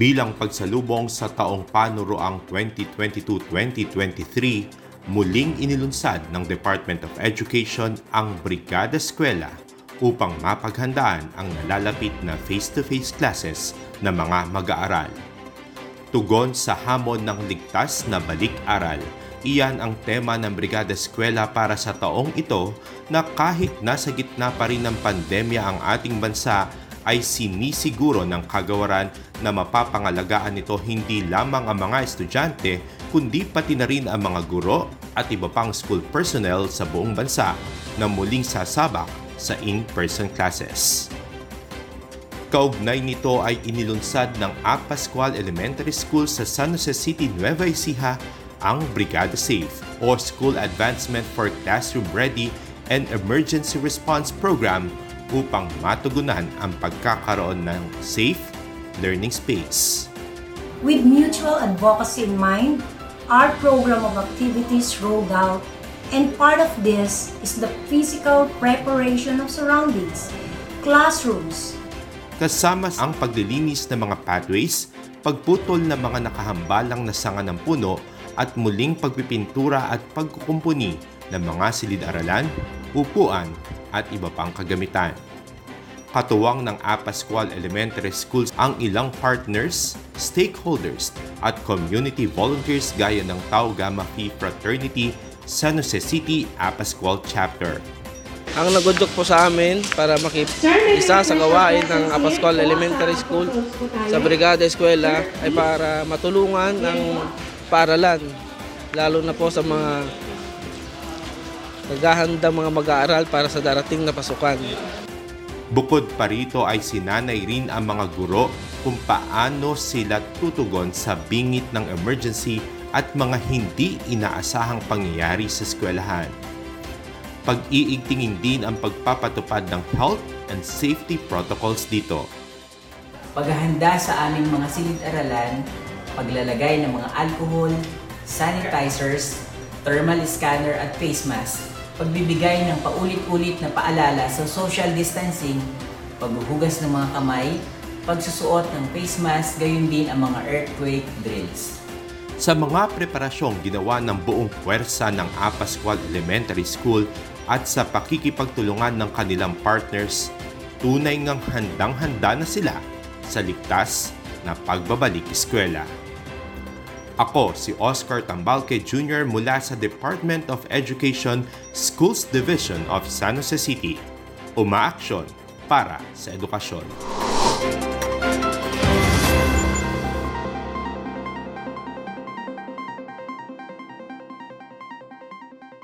Bilang pagsalubong sa taong panuroang 2022-2023, muling inilunsad ng Department of Education ang Brigada Eskwela upang mapaghandaan ang nalalapit na face-to-face classes ng mga mag-aaral. Tugon sa hamon ng ligtas na balik-aral, iyan ang tema ng Brigada Eskwela para sa taong ito na kahit nasa gitna pa rin ng pandemya ang ating bansa ay sinisiguro ng kagawaran na mapapangalagaan nito hindi lamang ang mga estudyante kundi pati na rin ang mga guro at iba pang school personnel sa buong bansa na muling sasabak sa in-person classes. Kaugnay nito ay inilunsad ng Apascual Elementary School sa San Jose City, Nueva Ecija ang Brigada Safe o School Advancement for Classroom Ready and Emergency Response Program upang matugunan ang pagkakaroon ng safe learning space. With mutual advocacy in mind, our program of activities rolled out and part of this is the physical preparation of surroundings, classrooms, Kasama ang paglilinis ng mga pathways, pagputol ng mga nakahambalang na sanga ng puno at muling pagpipintura at pagkukumpuni ng mga silid-aralan, upuan at iba pang kagamitan. Katuwang ng Apascual Elementary Schools ang ilang partners, stakeholders at community volunteers gaya ng Tau Gamma Phi Fraternity San Jose City Apascual Chapter. Ang nagudok po sa amin para makisa sa gawain ng Apascual Elementary School sa Brigada Eskwela ay para matulungan ang paaralan lalo na po sa mga naghahandang mga mag-aaral para sa darating na pasukan. Bukod pa rito ay sinanay rin ang mga guro kung paano sila tutugon sa bingit ng emergency at mga hindi inaasahang pangyayari sa eskwelahan. Pag-iigtingin din ang pagpapatupad ng health and safety protocols dito. paghahanda sa aming mga silid-aralan, paglalagay ng mga alcohol, sanitizers, thermal scanner at face mask, pagbibigay ng paulit-ulit na paalala sa social distancing, paghuhugas ng mga kamay, pagsusuot ng face mask, gayon din ang mga earthquake drills. Sa mga preparasyong ginawa ng buong puwersa ng Apascual Elementary School at sa pakikipagtulungan ng kanilang partners, tunay ngang handang-handa na sila sa ligtas na pagbabalik eskwela. Ako si Oscar Tambalke Jr. mula sa Department of Education Schools Division of San Jose City. Umaaksyon para sa edukasyon.